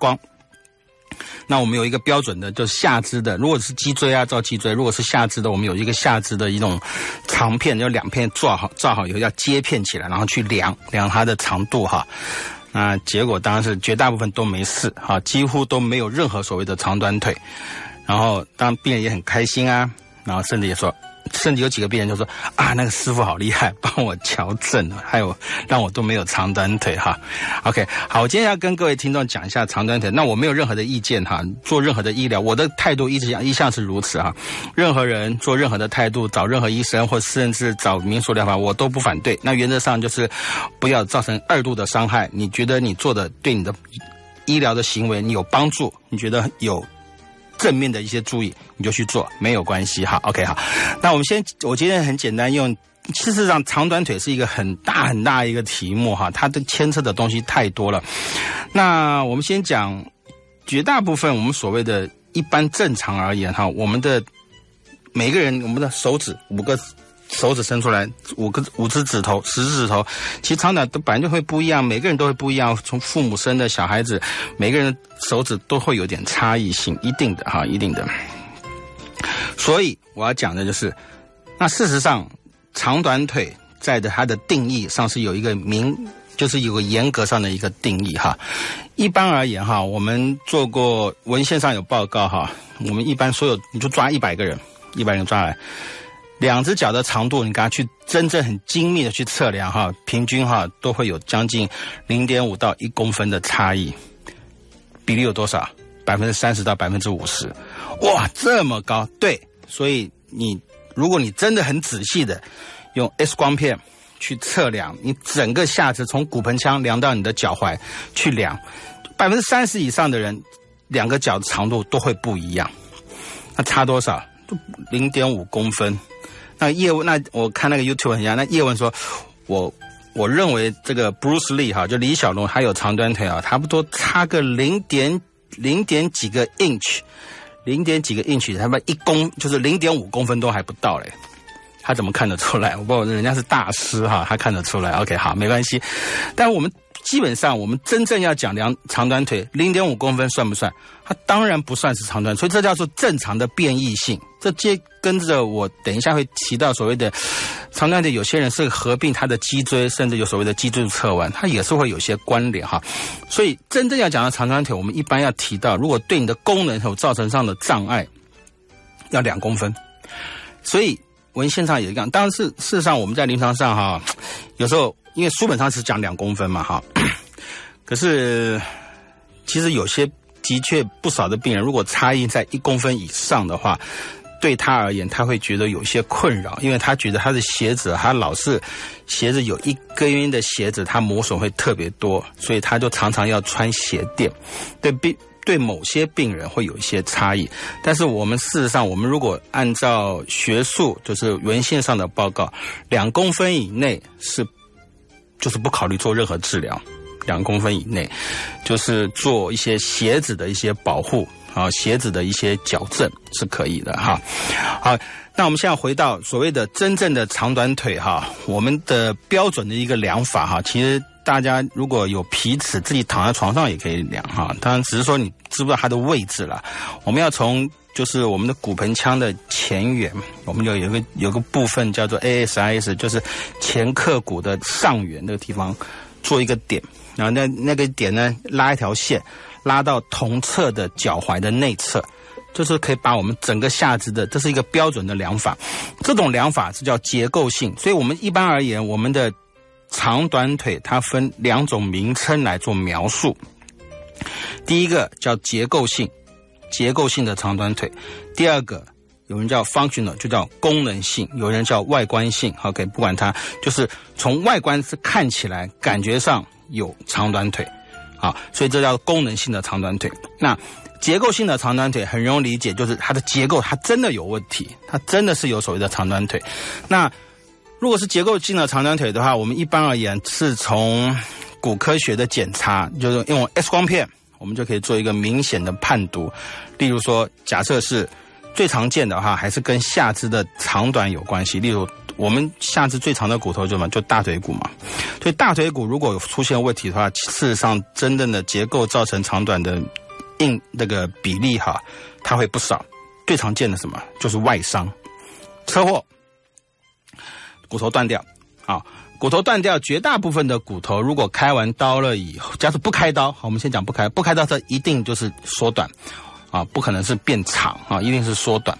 光。那我们有一个标准的，就是下肢的，如果是脊椎啊，照脊椎；如果是下肢的，我们有一个下肢的一种长片，就两片做好，照好以后要接片起来，然后去量量它的长度哈。那结果当然是绝大部分都没事哈，几乎都没有任何所谓的长短腿。然后当然病人也很开心啊，然后甚至也说。甚至有几个病人就说啊，那个师傅好厉害，帮我矫正了，还有让我都没有长短腿哈。OK，好，我今天要跟各位听众讲一下长短腿。那我没有任何的意见哈，做任何的医疗，我的态度一直一向是如此哈。任何人做任何的态度，找任何医生或甚至找民俗疗法，我都不反对。那原则上就是不要造成二度的伤害。你觉得你做的对你的医疗的行为你有帮助？你觉得有？正面的一些注意，你就去做，没有关系哈。OK，哈，那我们先，我今天很简单用。事实上，长短腿是一个很大很大一个题目哈，它的牵扯的东西太多了。那我们先讲绝大部分我们所谓的一般正常而言哈，我们的每个人我们的手指五个。手指伸出来，五个五只指头，十只指头，其实长短都本来就会不一样，每个人都会不一样。从父母生的小孩子，每个人手指都会有点差异性，一定的哈，一定的。所以我要讲的就是，那事实上长短腿在的它的定义上是有一个明，就是有个严格上的一个定义哈。一般而言哈，我们做过文献上有报告哈，我们一般所有你就抓一百个人，一百人抓来。两只脚的长度，你给它去真正很精密的去测量哈，平均哈都会有将近零点五到一公分的差异，比例有多少？百分之三十到百分之五十，哇，这么高！对，所以你如果你真的很仔细的用 X 光片去测量，你整个下肢从骨盆腔量到你的脚踝去量，百分之三十以上的人两个脚的长度都会不一样，那差多少？零点五公分。那叶问，那我看那个 YouTube 很像。那叶问说，我我认为这个 Bruce Lee 哈，就李小龙还有长短腿啊，差不多差个零点零点几个 inch，零点几个 inch，他妈一公就是零点五公分都还不到嘞，他怎么看得出来？我不知道，人家是大师哈，他看得出来。OK，好，没关系。但我们。基本上，我们真正要讲量长短腿，零点五公分算不算？它当然不算是长短，所以这叫做正常的变异性。这接跟着我等一下会提到所谓的长短腿，有些人是合并他的脊椎，甚至有所谓的脊椎侧弯，它也是会有些关联哈。所以真正要讲到长短腿，我们一般要提到，如果对你的功能有造成上的障碍，要两公分。所以文献上也一样，但是事实上我们在临床上哈，有时候。因为书本上是讲两公分嘛，哈，可是其实有些的确不少的病人，如果差异在一公分以上的话，对他而言他会觉得有些困扰，因为他觉得他的鞋子，他老是鞋子有一根的鞋子，他磨损会特别多，所以他就常常要穿鞋垫。对病对某些病人会有一些差异，但是我们事实上，我们如果按照学术就是文献上的报告，两公分以内是。就是不考虑做任何治疗，两公分以内，就是做一些鞋子的一些保护啊，鞋子的一些矫正是可以的哈。好，那我们现在回到所谓的真正的长短腿哈，我们的标准的一个量法哈，其实大家如果有皮尺，自己躺在床上也可以量哈。当然，只是说你知不知道它的位置了。我们要从就是我们的骨盆腔的前缘，我们就有个有个部分叫做 ASIS，就是前刻骨的上缘那个地方做一个点，然后那那个点呢拉一条线，拉到同侧的脚踝的内侧，就是可以把我们整个下肢的，这是一个标准的量法。这种量法是叫结构性，所以我们一般而言，我们的长短腿它分两种名称来做描述。第一个叫结构性。结构性的长短腿，第二个有人叫 functional，就叫功能性；有人叫外观性。OK，不管它，就是从外观是看起来感觉上有长短腿，好，所以这叫功能性的长短腿。那结构性的长短腿很容易理解，就是它的结构它真的有问题，它真的是有所谓的长短腿。那如果是结构性的长短腿的话，我们一般而言是从骨科学的检查，就是用 X 光片。我们就可以做一个明显的判读，例如说，假设是最常见的哈，还是跟下肢的长短有关系。例如，我们下肢最长的骨头就什么？就大腿骨嘛。所以大腿骨如果有出现问题的话，事实上真正的结构造成长短的硬那个比例哈，它会不少。最常见的什么就是外伤、车祸、骨头断掉啊。骨头断掉，绝大部分的骨头如果开完刀了以后，假设不开刀，好，我们先讲不开，不开刀它一定就是缩短，啊，不可能是变长啊，一定是缩短。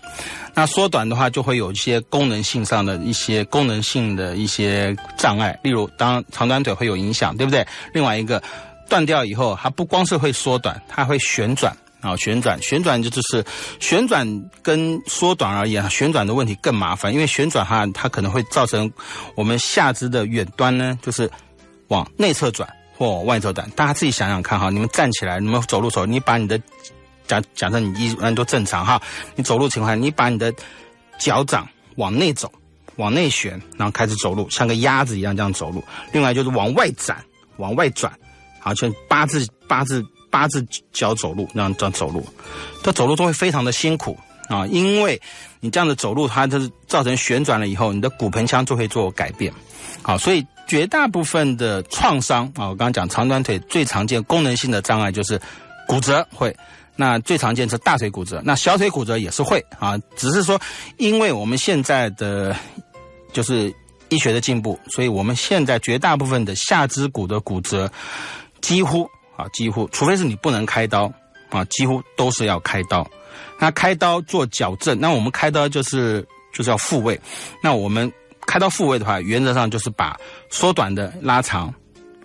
那缩短的话，就会有一些功能性上的一些功能性的一些障碍，例如当长短腿会有影响，对不对？另外一个断掉以后，它不光是会缩短，它会旋转。啊，旋转，旋转就就是旋转跟缩短而言，旋转的问题更麻烦，因为旋转哈，它可能会造成我们下肢的远端呢，就是往内侧转或外侧转。大家自己想想看哈，你们站起来，你们走路时候，你把你的假假设你一般都正常哈，你走路情况下，你把你的脚掌往内走，往内旋，然后开始走路，像个鸭子一样这样走路。另外就是往外展，往外转，好像八字八字。八字脚走路，那样这样走路，这走路都会非常的辛苦啊，因为你这样子走路，它就是造成旋转了以后，你的骨盆腔就会做改变，好，所以绝大部分的创伤啊，我刚刚讲长短腿最常见功能性的障碍就是骨折会，那最常见是大腿骨折，那小腿骨折也是会啊，只是说因为我们现在的就是医学的进步，所以我们现在绝大部分的下肢骨的骨折几乎。啊，几乎除非是你不能开刀，啊，几乎都是要开刀。那开刀做矫正，那我们开刀就是就是要复位。那我们开刀复位的话，原则上就是把缩短的、拉长，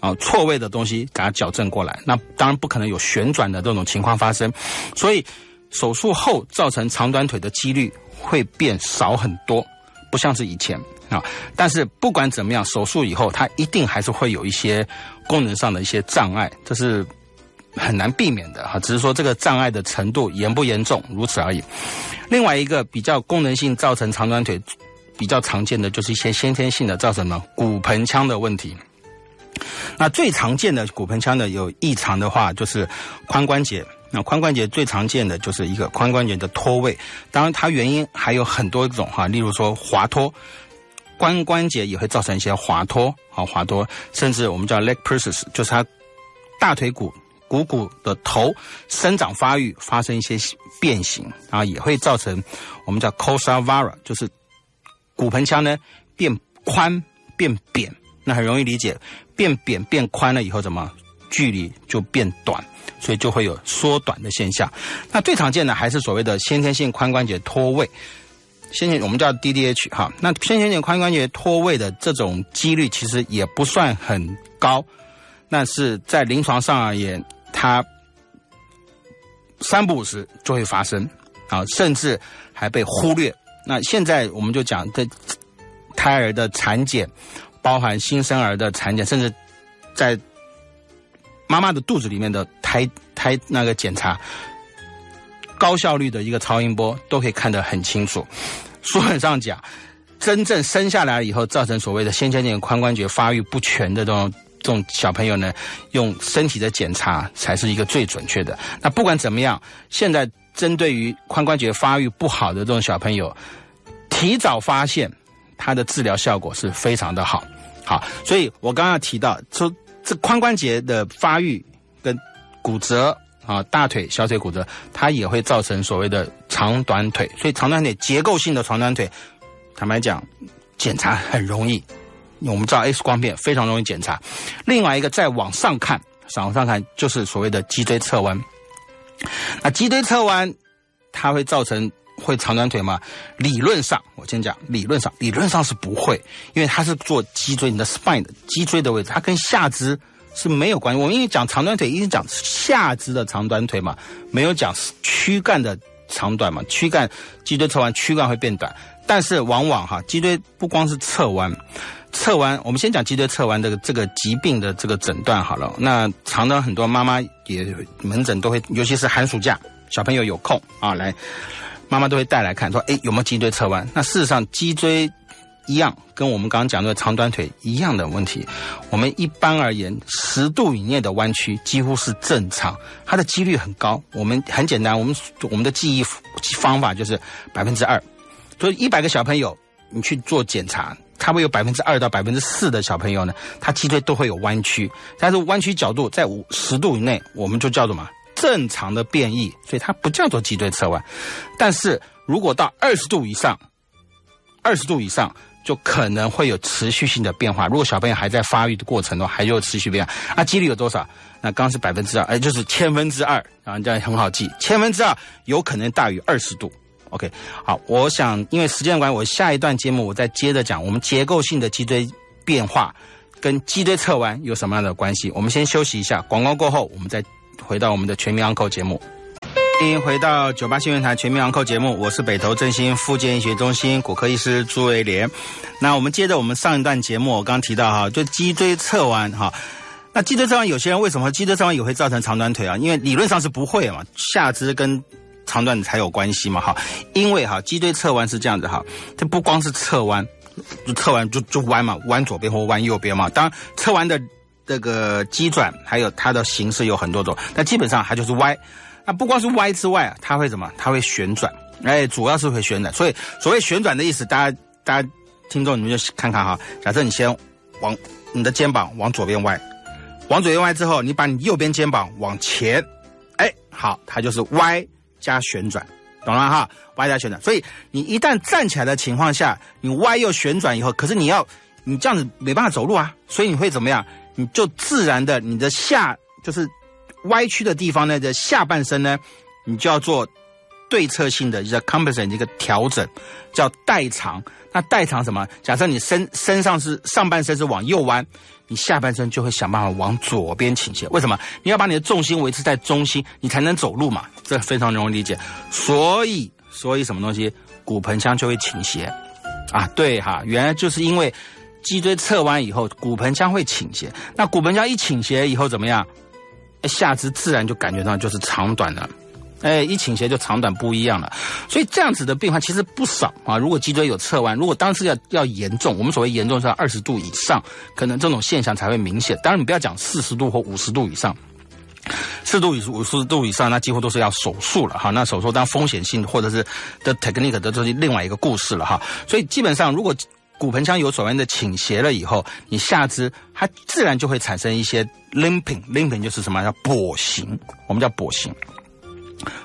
啊，错位的东西给它矫正过来。那当然不可能有旋转的这种情况发生，所以手术后造成长短腿的几率会变少很多，不像是以前。啊，但是不管怎么样，手术以后它一定还是会有一些功能上的一些障碍，这是很难避免的哈。只是说这个障碍的程度严不严重，如此而已。另外一个比较功能性造成长短腿比较常见的，就是一些先天性的造成了骨盆腔的问题。那最常见的骨盆腔的有异常的话，就是髋关节。那髋关节最常见的就是一个髋关节的脱位，当然它原因还有很多种哈，例如说滑脱。髋关节也会造成一些滑脱，好滑脱，甚至我们叫 leg process，就是它大腿骨股骨的头生长发育发生一些变形，然后也会造成我们叫 coxa vara，就是骨盆腔呢变宽变扁，那很容易理解，变扁变宽了以后怎么距离就变短，所以就会有缩短的现象。那最常见的还是所谓的先天性髋关节脱位。先天我们叫 DDH 哈，那先天性髋关节脱位的这种几率其实也不算很高，但是在临床上而言，它三不五时就会发生啊，甚至还被忽略。那现在我们就讲这胎儿的产检，包含新生儿的产检，甚至在妈妈的肚子里面的胎胎那个检查。高效率的一个超音波都可以看得很清楚。书本上讲，真正生下来以后造成所谓的先天性髋关节发育不全的这种这种小朋友呢，用身体的检查才是一个最准确的。那不管怎么样，现在针对于髋关节发育不好的这种小朋友，提早发现，它的治疗效果是非常的好。好，所以我刚刚提到说，这髋关节的发育跟骨折。啊，大腿、小腿骨折，它也会造成所谓的长短腿。所以长短腿结构性的长短腿，坦白讲，检查很容易。我们照 X 光片非常容易检查。另外一个再往上看，往上看就是所谓的脊椎侧弯。那脊椎侧弯，它会造成会长短腿吗？理论上，我先讲理论上，理论上是不会，因为它是做脊椎你的 spine 的脊椎的位置，它跟下肢。是没有关系。我们因为讲长短腿，一直讲下肢的长短腿嘛，没有讲躯干的长短嘛。躯干脊椎侧弯，躯干会变短。但是往往哈，脊椎不光是侧弯，侧弯。我们先讲脊椎侧弯这个这个疾病的这个诊断好了。那常常很多妈妈也门诊都会，尤其是寒暑假，小朋友有空啊，来妈妈都会带来看，说哎有没有脊椎侧弯？那事实上脊椎。一样，跟我们刚刚讲的长短腿一样的问题。我们一般而言，十度以内的弯曲几乎是正常，它的几率很高。我们很简单，我们我们的记忆方法就是百分之二。所以一百个小朋友，你去做检查，差不多有百分之二到百分之四的小朋友呢，他脊椎都会有弯曲，但是弯曲角度在五十度以内，我们就叫什么正常的变异，所以它不叫做脊椎侧弯。但是如果到二十度以上，二十度以上就可能会有持续性的变化。如果小朋友还在发育的过程中，还有持续变化，那几率有多少？那刚是百分之二，哎，就是千分之二，啊，这样很好记，千分之二有可能大于二十度。OK，好，我想因为时间关系，我下一段节目我再接着讲我们结构性的脊椎变化跟脊椎侧弯有什么样的关系。我们先休息一下，广告过后，我们再回到我们的全民昂扣节目。欢迎回到九八新闻台全民昂扣节目，我是北投振兴复健医学中心骨科医师朱维廉。那我们接着我们上一段节目，我刚提到哈，就脊椎侧弯哈。那脊椎侧弯有些人为什么脊椎侧弯也会造成长短腿啊？因为理论上是不会嘛，下肢跟长短才有关系嘛哈。因为哈脊椎侧弯是这样子哈，这不光是侧弯，就侧弯就就弯嘛，弯左边或弯右边嘛。当然侧弯的这个机转还有它的形式有很多种，但基本上它就是歪。那不光是歪之外啊，它会什么？它会旋转，哎，主要是会旋转。所以所谓旋转的意思，大家大家听众你们就看看哈。假设你先往你的肩膀往左边歪，往左边歪之后，你把你右边肩膀往前，哎，好，它就是歪加旋转，懂了哈？歪加旋转。所以你一旦站起来的情况下，你歪又旋转以后，可是你要你这样子没办法走路啊，所以你会怎么样？你就自然的你的下就是。歪曲的地方呢，的下半身呢，你就要做对侧性的一个 compensate 一个调整，叫代偿。那代偿什么？假设你身身上是上半身是往右弯，你下半身就会想办法往左边倾斜。为什么？你要把你的重心维持在中心，你才能走路嘛。这非常容易理解。所以，所以什么东西？骨盆腔就会倾斜啊？对哈，原来就是因为脊椎侧弯以后，骨盆腔会倾斜。那骨盆腔一倾斜以后怎么样？下肢自然就感觉到就是长短了，哎，一倾斜就长短不一样了，所以这样子的病患其实不少啊。如果脊椎有侧弯，如果当时要要严重，我们所谓严重是二十度以上，可能这种现象才会明显。当然你不要讲四十度或五十度以上，四度以五十度以上，那几乎都是要手术了哈。那手术当风险性或者是的 technique 的，这是另外一个故事了哈。所以基本上如果骨盆腔有所谓的倾斜了以后，你下肢它自然就会产生一些 limping，limping 就是什么叫跛行，我们叫跛行。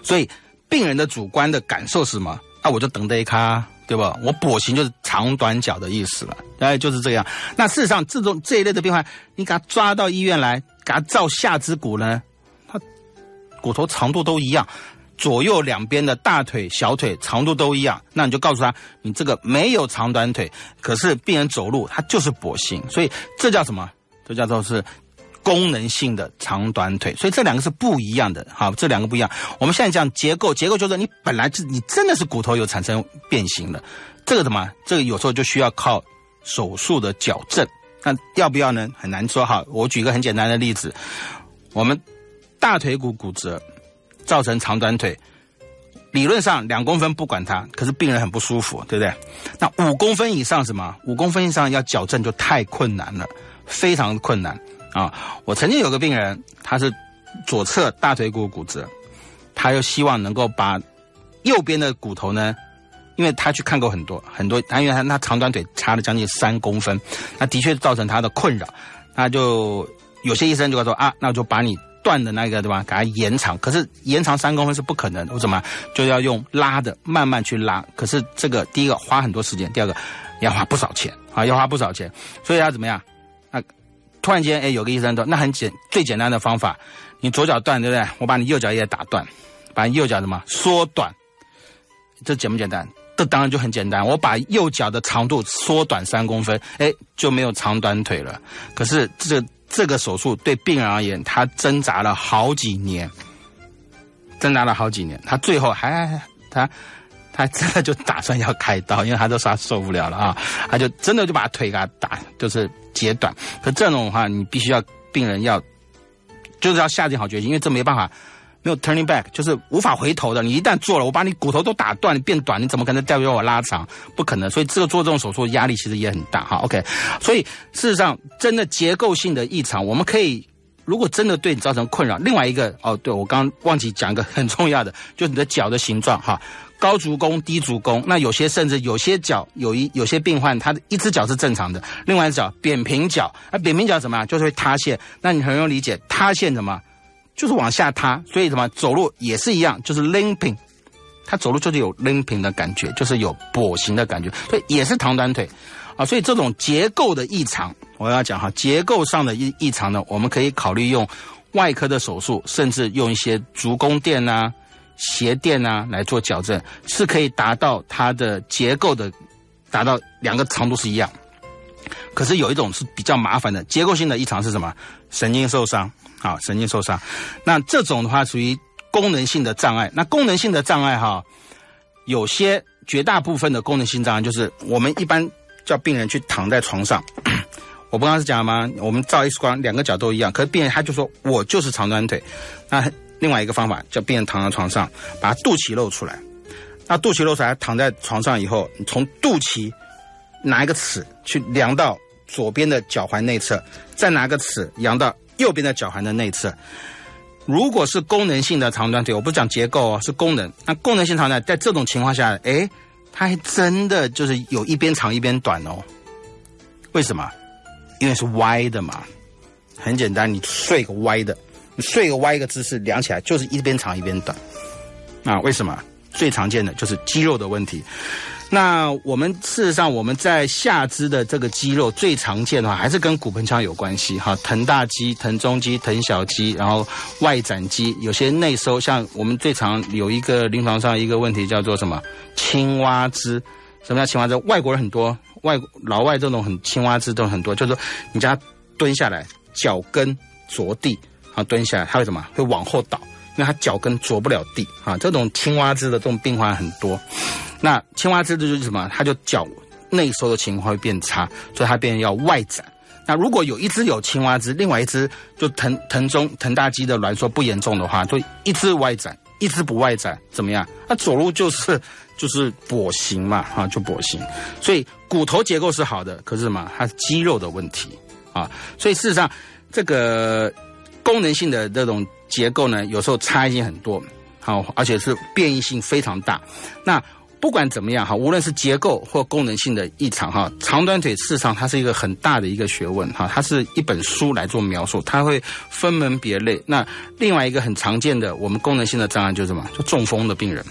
所以病人的主观的感受是什么？那我就等得一卡，对吧？我跛行就是长短脚的意思了，哎，就是这样。那事实上，这种这一类的变化，你给他抓到医院来，给他照下肢骨呢，他骨头长度都一样。左右两边的大腿、小腿长度都一样，那你就告诉他，你这个没有长短腿，可是病人走路他就是跛行，所以这叫什么？这叫做是功能性的长短腿，所以这两个是不一样的。好，这两个不一样。我们现在讲结构，结构就是你本来是你真的是骨头有产生变形的，这个什么？这个有时候就需要靠手术的矫正。那要不要呢？很难说哈。我举个很简单的例子，我们大腿骨骨折。造成长短腿，理论上两公分不管它，可是病人很不舒服，对不对？那五公分以上什么？五公分以上要矫正就太困难了，非常困难啊！我曾经有个病人，他是左侧大腿骨骨折，他又希望能够把右边的骨头呢，因为他去看过很多很多，他因为他他长短腿差了将近三公分，那的确造成他的困扰，那就有些医生就会说啊，那就把你。断的那个对吧？给它延长，可是延长三公分是不可能，为什么？就要用拉的，慢慢去拉。可是这个第一个花很多时间，第二个要花不少钱啊，要花不少钱。所以要怎么样？那突然间，哎，有个医生说，那很简，最简单的方法，你左脚断，对不对？我把你右脚也打断，把你右脚什么缩短，这简不简单？这当然就很简单，我把右脚的长度缩短三公分，哎，就没有长短腿了。可是这。这个手术对病人而言，他挣扎了好几年，挣扎了好几年，他最后还他他真的就打算要开刀，因为他都说他受不了了啊，他就真的就把腿给他打，就是截短。可这种的话，你必须要病人要就是要下定好决心，因为这没办法。没有 turning back，就是无法回头的。你一旦做了，我把你骨头都打断，你变短，你怎么可能再让我拉长？不可能。所以这个做这种手术压力其实也很大哈。OK，所以事实上，真的结构性的异常，我们可以如果真的对你造成困扰，另外一个哦，对我刚忘记讲一个很重要的，就是你的脚的形状哈，高足弓、低足弓。那有些甚至有些脚有一有些病患，他的一只脚是正常的，另外一只脚扁平脚。那扁平脚怎么样？就是会塌陷。那你很容易理解，塌陷什么？就是往下塌。所以什么走路也是一样，就是 limping。他走路就是有 limping 的感觉，就是有跛行的感觉，所以也是长短腿。啊，所以这种结构的异常，我要讲哈，结构上的异异常呢，我们可以考虑用外科的手术，甚至用一些足弓垫啊、鞋垫啊来做矫正，是可以达到它的结构的，达到两个长度是一样。可是有一种是比较麻烦的结构性的异常是什么？神经受伤啊，神经受伤。那这种的话属于功能性的障碍。那功能性的障碍哈，有些绝大部分的功能性障碍就是我们一般。叫病人去躺在床上，我不刚刚是讲了吗？我们照 X 光，两个脚都一样，可是病人他就说我就是长短腿。那另外一个方法叫病人躺在床上，把肚脐露出来。那肚脐露出来，躺在床上以后，从肚脐拿一个尺去量到左边的脚踝内侧，再拿个尺量到右边的脚踝的内侧。如果是功能性的长短腿，我不讲结构哦，是功能。那功能性长短，在这种情况下，哎。它还真的就是有一边长一边短哦，为什么？因为是歪的嘛，很简单，你睡个歪的，你睡个歪一个姿势，量起来就是一边长一边短。啊，为什么？最常见的就是肌肉的问题。那我们事实上，我们在下肢的这个肌肉最常见的话，还是跟骨盆腔有关系哈。臀大肌、臀中肌、臀小肌，然后外展肌，有些内收。像我们最常有一个临床上一个问题叫做什么？青蛙肢。什么叫青蛙肢？外国人很多，外老外这种很青蛙姿都很多，就是说你叫他蹲下来，脚跟着地啊，蹲下来，他会什么？会往后倒，因为他脚跟着不了地啊。这种青蛙肢的这种病患很多。那青蛙肢的就是什么？它就脚内收的情况会变差，所以它变要外展。那如果有一只有青蛙肢，另外一只就臀臀中臀大肌的挛缩不严重的话，就一只外展，一只不外展，怎么样？那走路就是就是跛行嘛，啊，就跛行。所以骨头结构是好的，可是什么？它肌肉的问题啊。所以事实上，这个功能性的这种结构呢，有时候差异性很多，好，而且是变异性非常大。那不管怎么样哈，无论是结构或功能性的异常哈，长短腿事实上它是一个很大的一个学问哈，它是一本书来做描述，它会分门别类。那另外一个很常见的我们功能性的障碍就是什么？就中风的病人，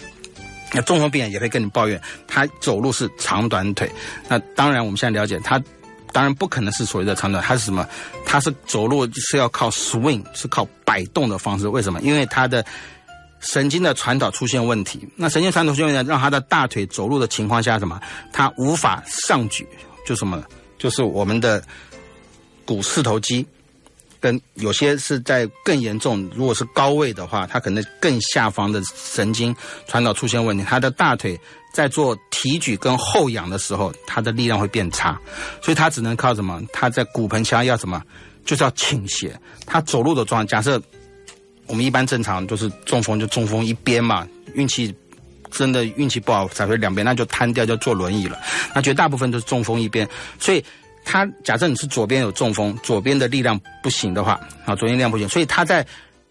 那中风病人也会跟你抱怨，他走路是长短腿。那当然我们现在了解，他当然不可能是所谓的长短，它是什么？它是走路是要靠 swing，是靠摆动的方式。为什么？因为它的。神经的传导出现问题，那神经传导出现问题，让他的大腿走路的情况下什么？他无法上举，就什么？就是我们的股四头肌，跟有些是在更严重，如果是高位的话，他可能更下方的神经传导出现问题，他的大腿在做提举跟后仰的时候，他的力量会变差，所以他只能靠什么？他在骨盆腔要什么？就是要倾斜，他走路的状态，假设。我们一般正常就是中风就中风一边嘛，运气真的运气不好才会两边，那就瘫掉就坐轮椅了。那绝大部分都是中风一边，所以他假设你是左边有中风，左边的力量不行的话，啊，左边力量不行，所以他在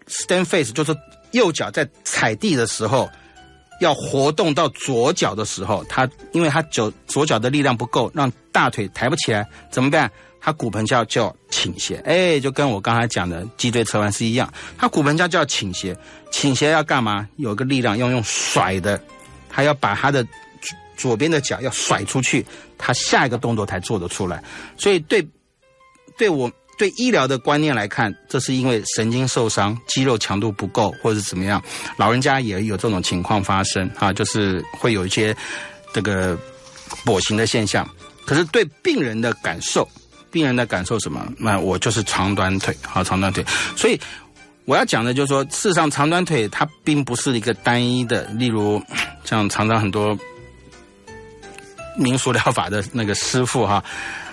stand face 就是右脚在踩地的时候，要活动到左脚的时候，他因为他脚左脚的力量不够，让大腿抬不起来，怎么办？他骨盆下就要倾斜，哎，就跟我刚才讲的脊椎侧弯是一样。他骨盆就要倾斜，倾斜要干嘛？有个力量要用甩的，他要把他的左边的脚要甩出去，他下一个动作才做得出来。所以对对我对医疗的观念来看，这是因为神经受伤、肌肉强度不够，或者是怎么样。老人家也有这种情况发生啊，就是会有一些这个跛行的现象。可是对病人的感受。病人的感受什么？那我就是长短腿，好长短腿。所以我要讲的就是说，事实上长短腿它并不是一个单一的。例如，像常常很多民俗疗法的那个师傅哈，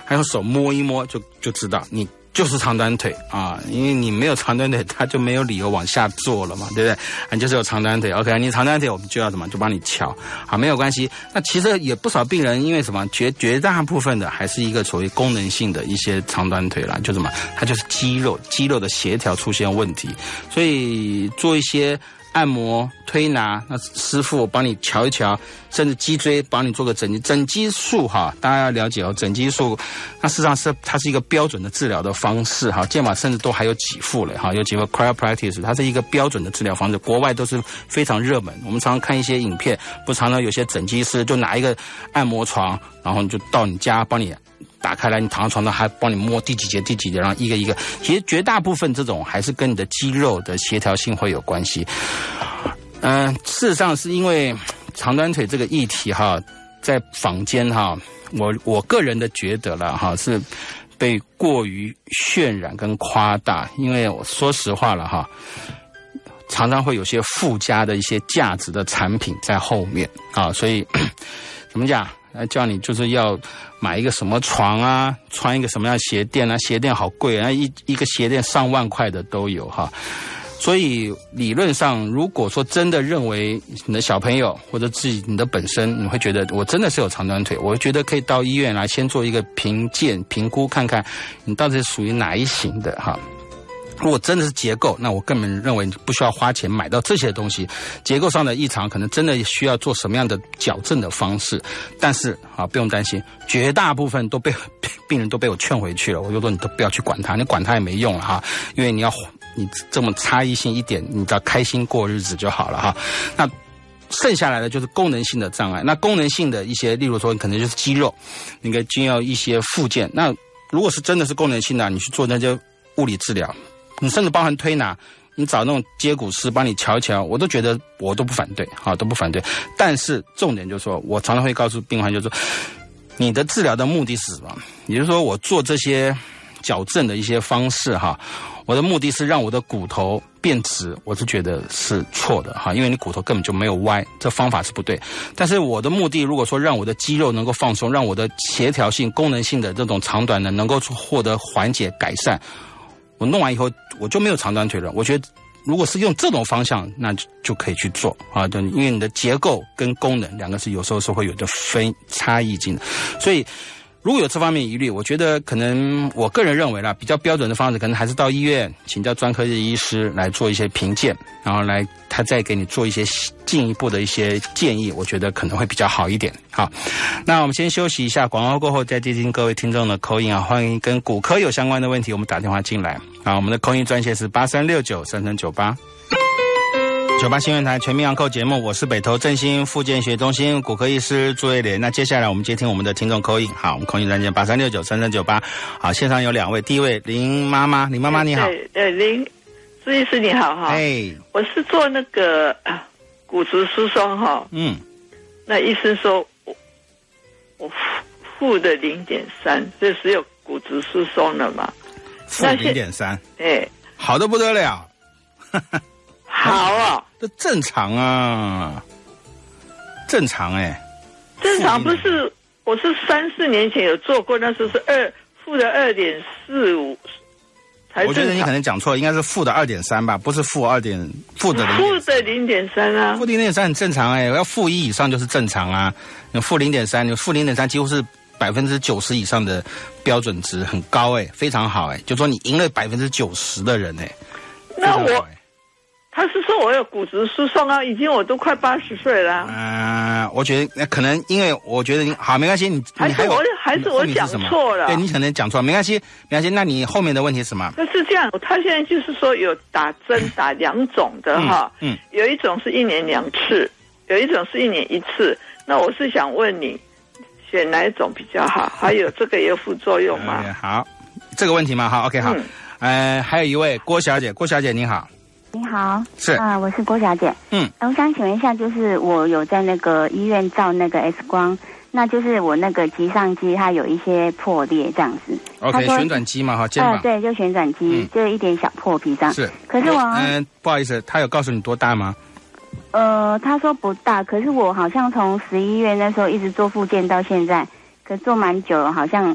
还用手摸一摸就就知道，你就是长短腿啊，因为你没有长短腿，他就没有理由往下做了嘛，对不对？你就是有长短腿，OK，你长短腿，我们就要怎么就帮你翘，好，没有关系。那其实也不少病人因为什么，绝绝大部分的还是一个所谓功能性的一些长短腿啦，就什么，它就是肌肉肌肉的协调出现问题，所以做一些。按摩、推拿，那师傅帮你瞧一瞧，甚至脊椎帮你做个整整肌术哈。大家要了解哦，整肌术，那事实上是它是一个标准的治疗的方式哈。健保甚至都还有给付了哈，有几个 c r y o practice，它是一个标准的治疗方式，国外都是非常热门。我们常常看一些影片，不常常有些整脊师就拿一个按摩床，然后你就到你家帮你。打开来，你躺在床上还帮你摸第几节第几节，然后一个一个。其实绝大部分这种还是跟你的肌肉的协调性会有关系。嗯，事实上是因为长短腿这个议题哈，在坊间哈，我我个人的觉得了哈，是被过于渲染跟夸大。因为我说实话了哈，常常会有些附加的一些价值的产品在后面啊，所以 怎么讲？叫你就是要买一个什么床啊，穿一个什么样鞋垫啊？鞋垫好贵啊，一一个鞋垫上万块的都有哈。所以理论上，如果说真的认为你的小朋友或者自己你的本身，你会觉得我真的是有长短腿，我觉得可以到医院来先做一个评鉴评估，看看你到底属于哪一型的哈。如果真的是结构，那我根本认为不需要花钱买到这些东西。结构上的异常，可能真的需要做什么样的矫正的方式。但是啊，不用担心，绝大部分都被 病人都被我劝回去了。我就说你都不要去管它，你管它也没用了哈。因为你要你这么差异性一点，你只要开心过日子就好了哈。那剩下来的就是功能性的障碍。那功能性的一些，例如说可能就是肌肉，应该均要一些附件。那如果是真的是功能性的，你去做那些物理治疗。你甚至包含推拿，你找那种接骨师帮你瞧一瞧，我都觉得我都不反对，哈，都不反对。但是重点就是说，我常常会告诉病患，就是说，你的治疗的目的是什么？也就是说，我做这些矫正的一些方式，哈，我的目的是让我的骨头变直，我是觉得是错的，哈，因为你骨头根本就没有歪，这方法是不对。但是我的目的，如果说让我的肌肉能够放松，让我的协调性、功能性的这种长短呢，能够获得缓解改善。我弄完以后，我就没有长短腿了。我觉得，如果是用这种方向，那就就可以去做啊。对，因为你的结构跟功能两个是有时候是会有的分差异性的，所以。如果有这方面疑虑，我觉得可能我个人认为啦，比较标准的方式，可能还是到医院请教专科的医师来做一些评鉴，然后来他再给你做一些进一步的一些建议，我觉得可能会比较好一点。好，那我们先休息一下，广告过后再接听各位听众的口音啊，欢迎跟骨科有相关的问题，我们打电话进来啊，我们的口音专线是八三六九三三九八。九八新闻台全民养扣节目，我是北投振兴复健学中心骨科医师朱瑞莲。那接下来我们接听我们的听众口音，好，我们口音专线八三六九三三九八。好，线上有两位，第一位林妈妈，林妈妈你好，呃，林朱医师你好哈，哎，我是做那个骨质疏松哈，嗯，那医生说我我负的零点三，这是有骨质疏松了嘛？负零点三，哎，好的不得了。好啊，这正常啊，正常哎，正常不是？我是三四年前有做过，那时候是二负的二点四五，我觉得你可能讲错了，应该是负的二点三吧，不是负二点负的零负的零点三啊，负零点三很正常哎，要负一以上就是正常啊，你负零点三，你负零点三几乎是百分之九十以上的标准值，很高哎，非常好哎，就说你赢了百分之九十的人哎，那我。他是说我有骨质疏松啊，已经我都快八十岁了。嗯，我觉得那可能因为我觉得你好没关系，你还是我还是我讲错了，对你可能讲错，没关系，没关系。那你后面的问题是什么？那是这样，他现在就是说有打针打两种的哈，嗯，有一种是一年两次，有一种是一年一次。那我是想问你，选哪一种比较好？还有这个有副作用吗？好，这个问题嘛？好，OK，好。呃，还有一位郭小姐，郭小姐您好。你好，是啊，我是郭小姐。嗯，我想请问一下，就是我有在那个医院照那个 X 光，那就是我那个棘上肌它有一些破裂这样子。OK，旋转肌嘛哈，肩膀对，就旋转肌，就一点小破皮这样。是，可是我嗯，不好意思，他有告诉你多大吗？呃，他说不大，可是我好像从十一月那时候一直做复健到现在，可做蛮久了，好像。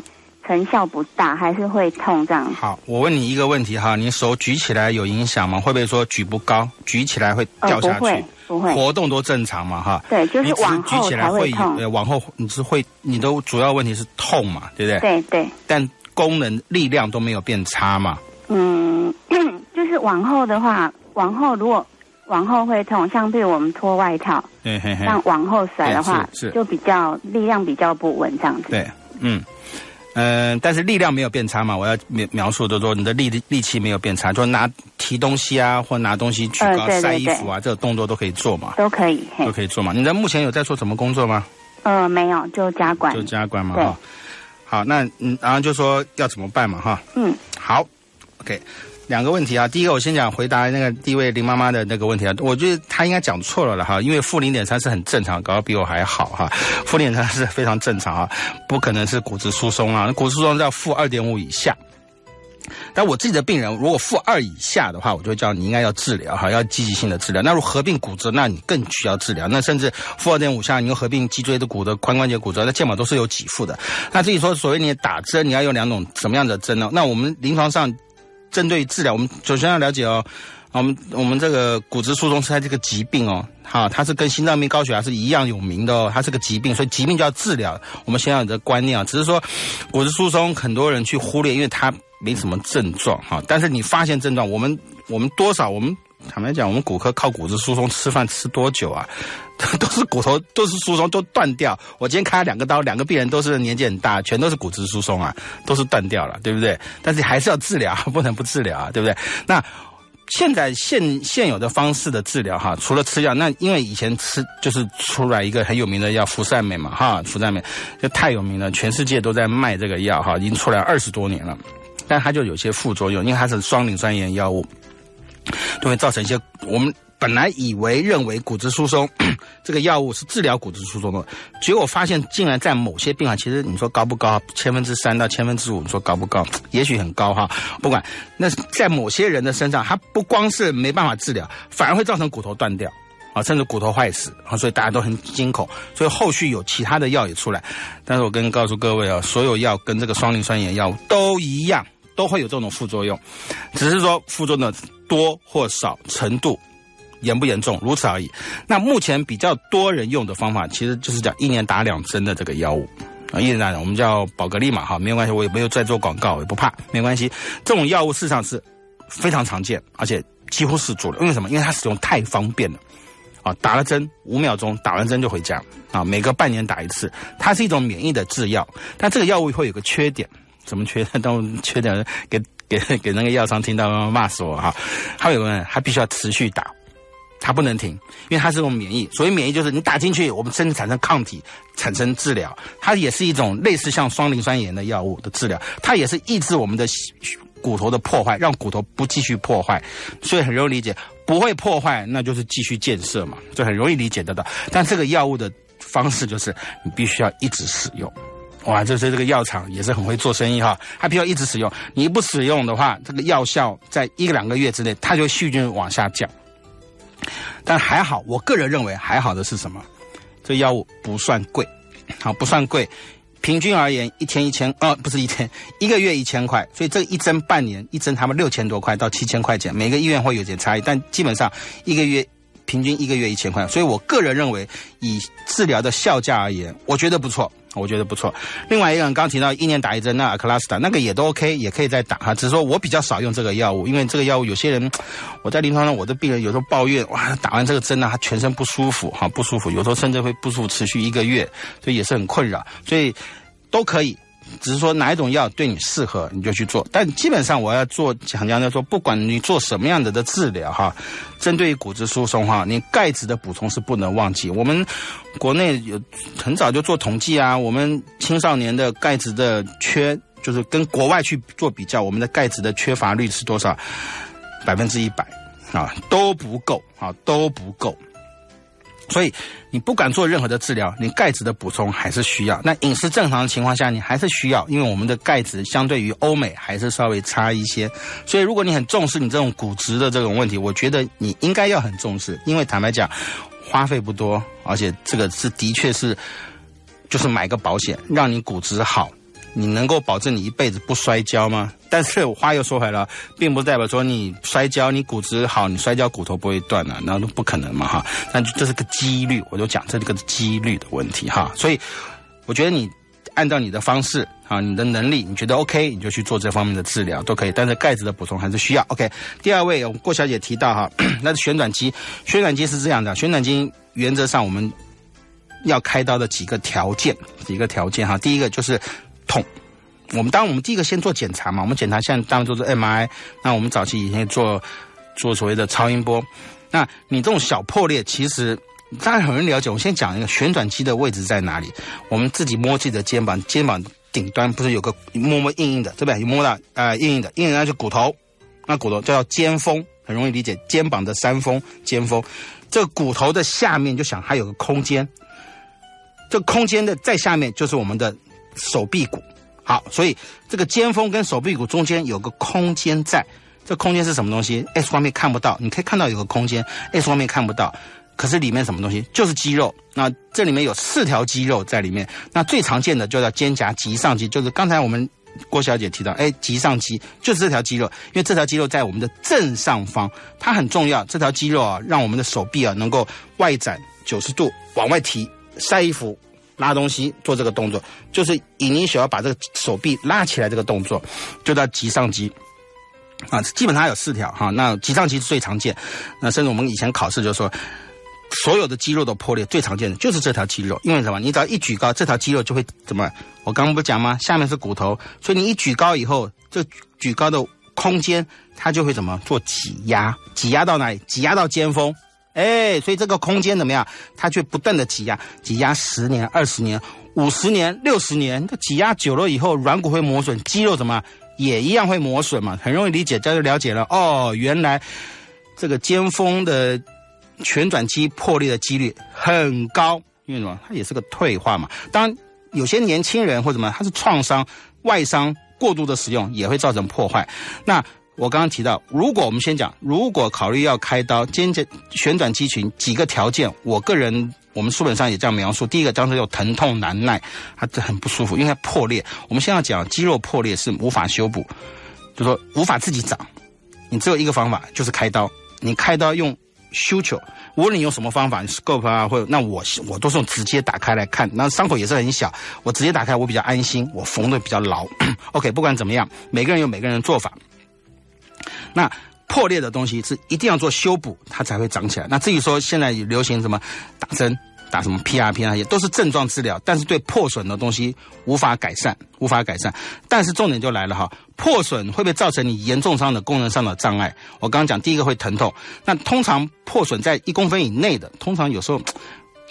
成效不大，还是会痛这样。好，我问你一个问题哈，你手举起来有影响吗？会不会说举不高，举起来会掉下去？不会，不会。活动都正常嘛哈？对，就是往后才会痛。往后你是会，你的主要问题是痛嘛，对不对？对对。但功能力量都没有变差嘛？嗯，就是往后的话，往后如果。往后会痛，像对我们脱外套，像往后甩的话，就比较力量比较不稳这样子。对，嗯，嗯，但是力量没有变差嘛？我要描描述的说，你的力力气没有变差，就拿提东西啊，或拿东西举高、晒衣服啊，这个动作都可以做嘛？都可以，都可以做嘛？你在目前有在做什么工作吗？呃，没有，就加管，就加管嘛。哈，好，那嗯，然后就说要怎么办嘛？哈，嗯，好，OK。两个问题啊，第一个我先讲回答那个第一位林妈妈的那个问题啊，我觉得她应该讲错了了哈，因为负零点三是很正常，搞得比我还好哈，负零点三是非常正常啊，不可能是骨质疏松啊，骨质疏松要负二点五以下。但我自己的病人如果负二以下的话，我就叫你应该要治疗哈，要积极性的治疗。那如果合并骨折，那你更需要治疗。那甚至负二点五下，你又合并脊椎的骨折、髋关节骨折，那肩膀都是有给付的。那至于说所谓你打针，你要用两种什么样的针呢？那我们临床上。针对治疗，我们首先要了解哦，我们我们这个骨质疏松是它这个疾病哦，哈，它是跟心脏病、高血压是一样有名的哦，它是个疾病，所以疾病就要治疗。我们先要有这观念啊，只是说骨质疏松很多人去忽略，因为它没什么症状哈，但是你发现症状，我们我们多少我们。坦白讲，我们骨科靠骨质疏松吃饭吃多久啊？都是骨头都是疏松都断掉。我今天开了两个刀，两个病人都是年纪很大，全都是骨质疏松啊，都是断掉了，对不对？但是还是要治疗，不能不治疗啊，对不对？那现在现现有的方式的治疗哈，除了吃药，那因为以前吃就是出来一个很有名的药福善美嘛哈，福善美就太有名了，全世界都在卖这个药哈，已经出来二十多年了，但它就有些副作用，因为它是双磷酸盐药物。就会造成一些我们本来以为认为骨质疏松这个药物是治疗骨质疏松的，结果发现竟然在某些病患，其实你说高不高？千分之三到千分之五，你说高不高？也许很高哈。不管那在某些人的身上，它不光是没办法治疗，反而会造成骨头断掉啊，甚至骨头坏死啊。所以大家都很惊恐，所以后续有其他的药也出来。但是我跟告诉各位啊，所有药跟这个双磷酸盐药物都一样。都会有这种副作用，只是说副作用的多或少程度，严不严重，如此而已。那目前比较多人用的方法，其实就是讲一年打两针的这个药物啊，一年打，我们叫宝格丽嘛，哈，没有关系，我也没有在做广告，也不怕，没关系。这种药物事实上是非常常见，而且几乎是主流。因为什么？因为它使用太方便了啊，打了针五秒钟，打完针就回家啊，每隔半年打一次，它是一种免疫的制药，但这个药物会有个缺点。怎么缺？都缺点，给给 给那个药商听到骂死我哈！还有个，他必须要持续打，他不能停，因为它是种免疫。所以免疫就是你打进去，我们身体产生抗体，产生治疗。它也是一种类似像双磷酸盐的药物的治疗，它也是抑制我们的骨头的破坏，让骨头不继续破坏。所以很容易理解，不会破坏那就是继续建设嘛，就很容易理解得到。但这个药物的方式就是你必须要一直使用。哇，这是这个药厂也是很会做生意哈，它必须要一直使用。你不使用的话，这个药效在一个两个月之内，它就细菌往下降。但还好，我个人认为还好的是什么？这药物不算贵，好不算贵。平均而言，一天一千，哦，不是一天，一个月一千块。所以这一针半年一针，他们六千多块到七千块钱，每个医院会有点差异，但基本上一个月平均一个月一千块。所以我个人认为，以治疗的效价而言，我觉得不错。我觉得不错。另外一个人刚提到一年打一针，那克拉斯达那个也都 OK，也可以再打哈。只是说我比较少用这个药物，因为这个药物有些人，我在临床上我的病人有时候抱怨，哇，打完这个针呢，他全身不舒服哈，不舒服，有时候甚至会不舒服持续一个月，所以也是很困扰，所以都可以。只是说哪一种药对你适合，你就去做。但基本上我要做强调的说，不管你做什么样的的治疗哈，针对于骨质疏松哈，你钙质的补充是不能忘记。我们国内有很早就做统计啊，我们青少年的钙质的缺，就是跟国外去做比较，我们的钙质的缺乏率是多少？百分之一百啊，都不够啊，都不够。所以，你不敢做任何的治疗，你钙质的补充还是需要。那饮食正常的情况下，你还是需要，因为我们的钙质相对于欧美还是稍微差一些。所以，如果你很重视你这种骨质的这种问题，我觉得你应该要很重视，因为坦白讲，花费不多，而且这个是的确是，就是买个保险，让你骨质好，你能够保证你一辈子不摔跤吗？但是话又说回来了，并不代表说你摔跤，你骨质好，你摔跤骨头不会断了，那都不可能嘛哈。那这是个几率，我就讲这个几率的问题哈。所以我觉得你按照你的方式啊，你的能力，你觉得 OK，你就去做这方面的治疗都可以。但是钙质的补充还是需要 OK。第二位，郭小姐提到哈，那是旋转肌，旋转肌是这样的，旋转肌原则上我们要开刀的几个条件，几个条件哈，第一个就是痛。我们当我们第一个先做检查嘛，我们检查现在当然都是 M I，那我们早期以前做做所谓的超音波，那你这种小破裂，其实当然很容易了解。我先讲一个旋转肌的位置在哪里，我们自己摸自己的肩膀，肩膀顶端不是有个摸摸硬硬的，对不对？有摸到呃硬硬的，硬硬的就骨头，那骨头叫肩峰，很容易理解，肩膀的山峰，肩峰，这骨头的下面就想还有个空间，这空间的在下面就是我们的手臂骨。好，所以这个肩峰跟手臂骨中间有个空间在，这空间是什么东西？X 光面看不到，你可以看到有个空间，X 光面看不到，可是里面什么东西？就是肌肉。那这里面有四条肌肉在里面。那最常见的就叫肩胛棘上肌，就是刚才我们郭小姐提到，哎，棘上肌就是这条肌肉，因为这条肌肉在我们的正上方，它很重要。这条肌肉啊，让我们的手臂啊能够外展九十度往外提，晒衣服。拉东西做这个动作，就是引你想要把这个手臂拉起来，这个动作就叫棘上肌啊。基本上有四条哈，那棘上肌是最常见。那甚至我们以前考试就说，所有的肌肉的破裂最常见的就是这条肌肉，因为什么？你只要一举高，这条肌肉就会怎么？我刚刚不讲吗？下面是骨头，所以你一举高以后，这举高的空间它就会怎么做挤压？挤压到哪里？挤压到肩峰。哎，所以这个空间怎么样？它却不断的挤压，挤压十年、二十年、五十年、六十年，它挤压久了以后，软骨会磨损，肌肉怎么也一样会磨损嘛？很容易理解，这就了解了。哦，原来这个肩峰的旋转肌破裂的几率很高，因为什么？它也是个退化嘛。当，有些年轻人或什么，他是创伤、外伤过度的使用也会造成破坏。那。我刚刚提到，如果我们先讲，如果考虑要开刀，肩胛旋转肌群几个条件，我个人我们书本上也这样描述。第一个，当时有疼痛难耐，它这很不舒服，因为破裂。我们现在讲肌肉破裂是无法修补，就说无法自己长，你只有一个方法，就是开刀。你开刀用修球，无论你用什么方法你，scope 啊，或者那我我都是用直接打开来看，那伤口也是很小，我直接打开我比较安心，我缝的比较牢。OK，不管怎么样，每个人有每个人的做法。那破裂的东西是一定要做修补，它才会长起来。那至于说现在流行什么打针、打什么 PRP 那些，都是症状治疗，但是对破损的东西无法改善，无法改善。但是重点就来了哈，破损会不会造成你严重伤的功能上的障碍？我刚刚讲第一个会疼痛，那通常破损在一公分以内的，通常有时候。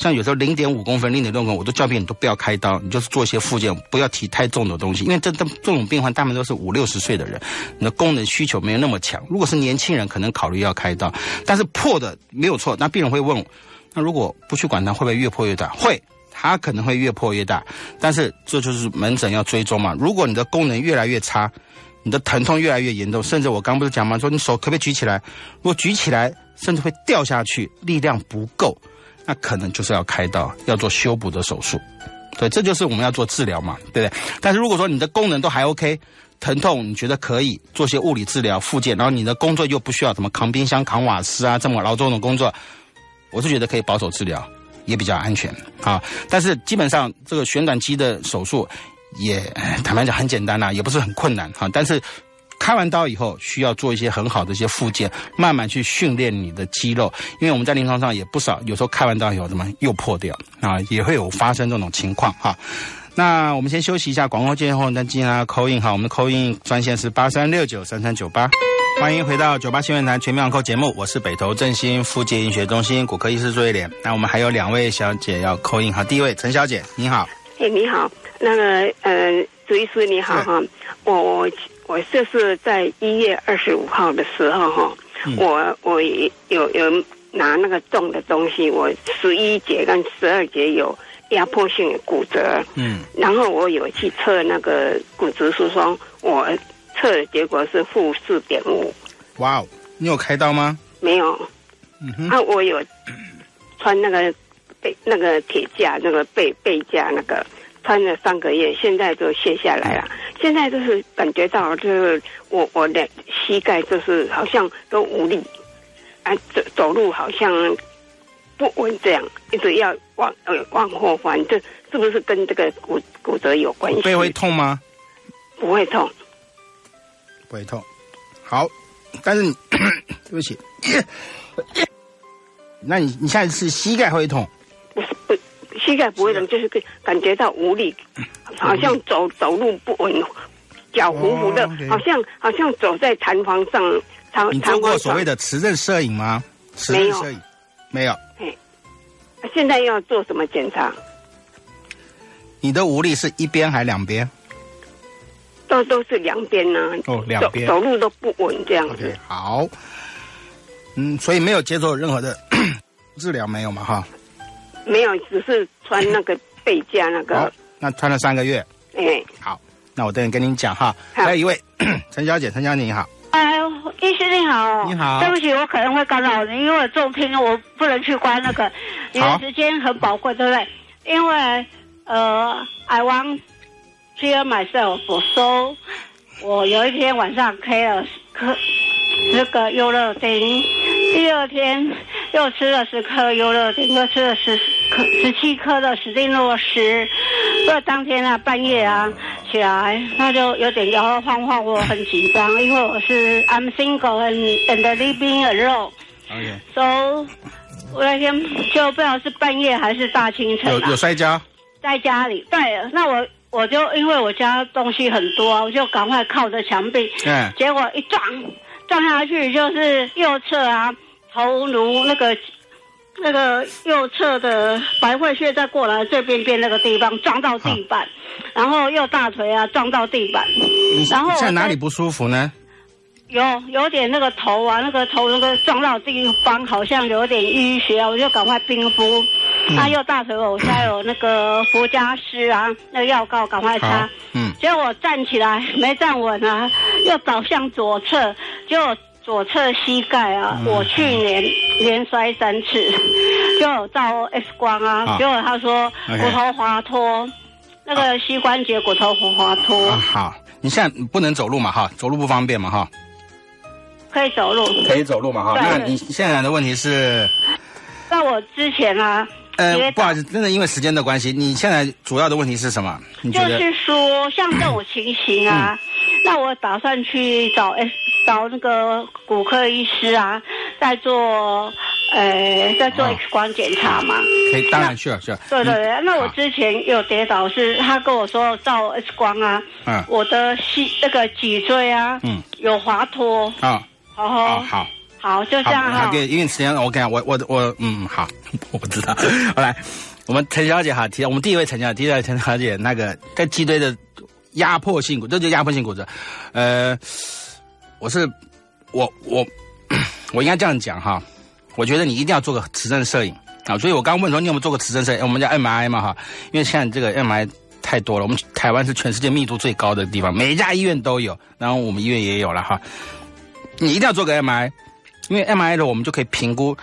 像有时候零点五公分、零点六公分，我都叫病人都不要开刀，你就是做一些复健，不要提太重的东西，因为这这这种病患大部分都是五六十岁的人，你的功能需求没有那么强。如果是年轻人，可能考虑要开刀，但是破的没有错。那病人会问，那如果不去管它，会不会越破越大？会，它可能会越破越大。但是这就是门诊要追踪嘛。如果你的功能越来越差，你的疼痛越来越严重，甚至我刚不是讲吗？说你手可不可以举起来？如果举起来，甚至会掉下去，力量不够。那可能就是要开刀，要做修补的手术，对，这就是我们要做治疗嘛，对不对？但是如果说你的功能都还 OK，疼痛你觉得可以做些物理治疗、复健，然后你的工作又不需要什么扛冰箱、扛瓦斯啊这么劳重的工作，我是觉得可以保守治疗，也比较安全啊。但是基本上这个旋转肌的手术也坦白讲很简单啦，也不是很困难哈，但是。开完刀以后，需要做一些很好的一些复健，慢慢去训练你的肌肉。因为我们在临床上也不少，有时候开完刀以后怎么又破掉啊，也会有发生这种情况哈。那我们先休息一下，广告之后再进来扣印哈。我们的扣印专线是八三六九三三九八，欢迎回到九八新闻台全面网扣节目，我是北投振兴复健医学中心骨科医师朱一莲。那我们还有两位小姐要扣印哈，第一位陈小姐，你好。哎，你好，那个呃，朱医师你好哈，我我。我这是在一月二十五号的时候，哈，我我有有拿那个重的东西，我十一节跟十二节有压迫性的骨折，嗯，然后我有去测那个骨质疏松，我测的结果是负四点五。哇哦，你有开刀吗？没有，嗯哼，啊，我有穿那个背那个铁架，那个背背架那个。穿了三个月，现在就卸下来了。现在就是感觉到，就是我我的膝盖就是好像都无力，啊，走走路好像不稳，这样一直要往呃往后翻，这是不是跟这个骨骨折有关系？背会痛吗？不会痛，不会痛。好，但是 对不起，那你你现在是膝盖会痛？不是不。膝盖不会疼，就是感觉到无力，好像走走路不稳，脚糊糊的，好像好像走在弹簧上。你做过所谓的磁振摄影吗？没有，摄影没有。嘿，现在要做什么检查？你的无力是一边还两边？都都是两边呢。哦，两边走路都不稳这样子。好，嗯，所以没有接受任何的 治疗，没有嘛？哈。没有，只是穿那个背架那个。那穿了三个月。哎，好，那我等会跟您讲哈。还有一位 陈小姐，陈小姐你好。哎，医师你好。你好。对不起，我可能会干扰您，因为我重听，我不能去关那个。你的时间很宝贵，对不对？因为呃，I want clear myself so。我有一天晚上开了颗十个优乐丁，第二天又吃了十颗优乐丁，又吃了十颗十七颗的史丁诺斯。所以当天啊，半夜啊起来，那就有点摇摇晃晃，我很紧张，因为我是 I'm single and and living alone。OK。So 我那天就不知道是半夜还是大清晨。有有摔跤？在家里。对，那我。我就因为我家东西很多，我就赶快靠着墙壁，嗯，结果一撞，撞下去就是右侧啊，头颅那个那个右侧的白会穴再过来最边边那个地方撞到地板，然后右大腿啊撞到地板，然后在哪里不舒服呢？有有点那个头啊，那个头那个撞到地方好像有点淤血啊，我就赶快冰敷。他又大腿我现在有那个福加斯啊，那个药膏赶快擦。嗯。结果我站起来没站稳啊，又倒向左侧，结果左侧膝盖啊，我去年连摔三次，就照 X 光啊，结果他说骨头滑脱，那个膝关节骨头滑脱。好，你现在不能走路嘛哈，走路不方便嘛哈。可以走路，可以走路嘛哈？那你现在的问题是？那我之前啊，呃，不好意思，真的因为时间的关系，你现在主要的问题是什么？就是说，像这种情形啊，那我打算去找 S 找那个骨科医师啊，在做呃，在做 X 光检查嘛。可以，当然去了去了。对对对，那我之前有跌倒，是他跟我说照 X 光啊，嗯，我的膝那个脊椎啊，嗯，有滑脱。啊。好好好，就这样哈。因为时间，我讲我我我嗯好，我不知道。好来，我们陈小姐哈提，我们第一位陈小姐，第一位陈小姐那个在脊椎的压迫性骨，这就压迫性骨折。呃，我是我我 我应该这样讲哈，我觉得你一定要做个磁振摄影啊。所以我刚问说你有没有做过磁振摄影？我们叫 MRI 嘛哈，因为现在这个 MRI 太多了，我们台湾是全世界密度最高的地方，每一家医院都有，然后我们医院也有了哈。你一定要做个 MI，因为 MI 的我们就可以评估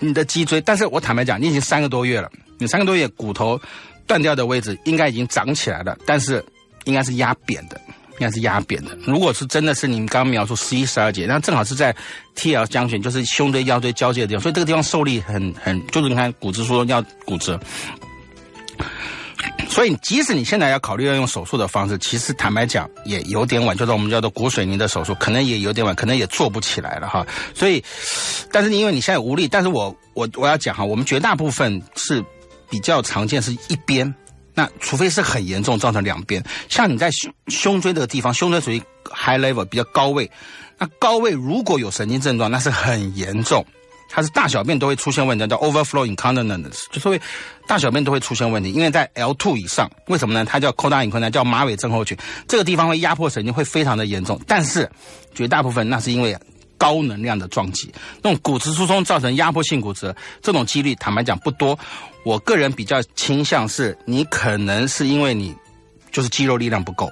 你的脊椎。但是我坦白讲，你已经三个多月了，你三个多月骨头断掉的位置应该已经长起来了，但是应该是压扁的，应该是压扁的。如果是真的是你们刚刚描述十一、十二节，那正好是在 TL 将选，就是胸椎、腰椎交界的地方，所以这个地方受力很很，就是你看骨质疏松要骨折。所以，即使你现在要考虑要用手术的方式，其实坦白讲也有点晚，就是我们叫做骨水泥的手术，可能也有点晚，可能也做不起来了哈。所以，但是因为你现在无力，但是我我我要讲哈，我们绝大部分是比较常见是一边，那除非是很严重造成两边，像你在胸胸椎这个地方，胸椎属于 high level 比较高位，那高位如果有神经症状，那是很严重。它是大小便都会出现问题，叫 overflow incontinence，就是会大小便都会出现问题，因为在 L two 以上，为什么呢？它叫扩大隐困难，叫马尾症候群，这个地方会压迫神经，会非常的严重。但是绝大部分那是因为高能量的撞击，那种骨质疏松造成压迫性骨折，这种几率坦白讲不多。我个人比较倾向是，你可能是因为你就是肌肉力量不够。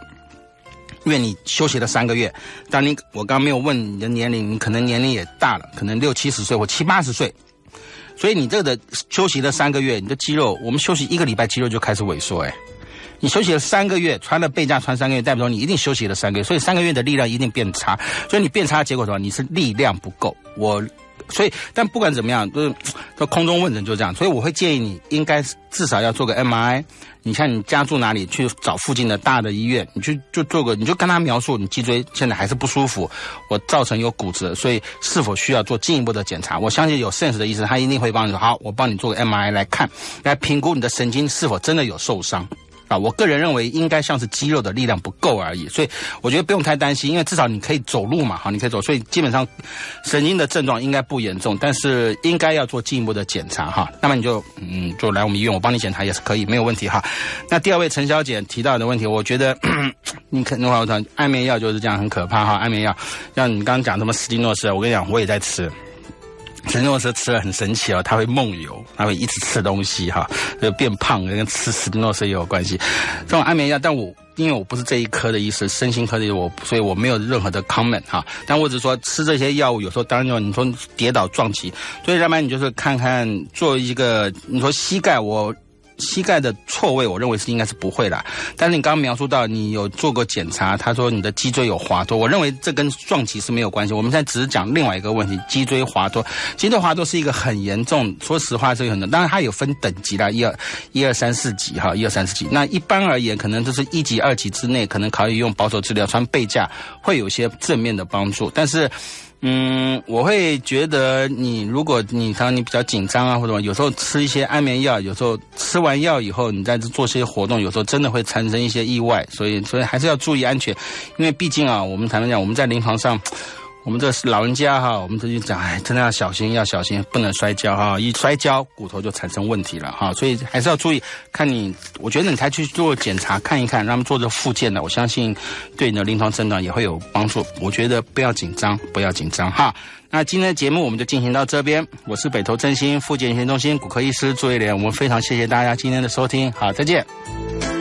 因为你休息了三个月，但你我刚刚没有问你的年龄，你可能年龄也大了，可能六七十岁或七八十岁，所以你这个的休息了三个月，你的肌肉，我们休息一个礼拜，肌肉就开始萎缩，哎，你休息了三个月，穿了背架穿三个月，代表你一定休息了三个月，所以三个月的力量一定变差。所以你变差的结果什么？你是力量不够。我。所以，但不管怎么样，就是说空中问诊就这样。所以我会建议你，应该至少要做个 MI。你像你家住哪里，去找附近的大的医院，你去就做个，你就跟他描述你脊椎现在还是不舒服，我造成有骨折，所以是否需要做进一步的检查？我相信有 sense 的医生，他一定会帮你说好，我帮你做个 MRI 来看，来评估你的神经是否真的有受伤。啊，我个人认为应该像是肌肉的力量不够而已，所以我觉得不用太担心，因为至少你可以走路嘛，哈，你可以走，所以基本上神经的症状应该不严重，但是应该要做进一步的检查哈。那么你就嗯，就来我们医院，我帮你检查也是可以，没有问题哈。那第二位陈小姐提到的问题，我觉得你可能话我讲安眠药就是这样很可怕哈，安眠药像你刚刚讲什么斯蒂诺斯，我跟你讲我也在吃。陈诺斯吃了很神奇哦，他会梦游，他会一直吃东西哈，就变胖，跟吃史蒂诺斯也有关系。这种安眠药，但我因为我不是这一科的医生，身心科的我，所以我没有任何的 comment 哈。但我只说吃这些药物有时候当然你说跌倒撞击，所以要不然你就是看看做一个，你说膝盖我。膝盖的错位，我认为是应该是不会的。但是你刚刚描述到你有做过检查，他说你的脊椎有滑脱，我认为这跟撞击是没有关系。我们现在只是讲另外一个问题，脊椎滑脱。脊椎滑脱是一个很严重，说实话是有很多，当然它有分等级啦，一二一二三四级哈，一二三四级。那一般而言，可能就是一级、二级之内，可能可以用保守治疗，穿背架会有些正面的帮助，但是。嗯，我会觉得你，如果你当你比较紧张啊，或者有时候吃一些安眠药，有时候吃完药以后，你再做些活动，有时候真的会产生一些意外，所以所以还是要注意安全，因为毕竟啊，我们才能讲我们在临床上。我们这是老人家哈，我们这就讲，哎，真的要小心，要小心，不能摔跤哈！一摔跤，骨头就产生问题了哈，所以还是要注意。看你，我觉得你才去做检查看一看，让他们做这复健的，我相信对你的临床诊断也会有帮助。我觉得不要紧张，不要紧张哈。那今天的节目我们就进行到这边，我是北投振兴复健医学中心骨科医师朱一莲，我们非常谢谢大家今天的收听，好，再见。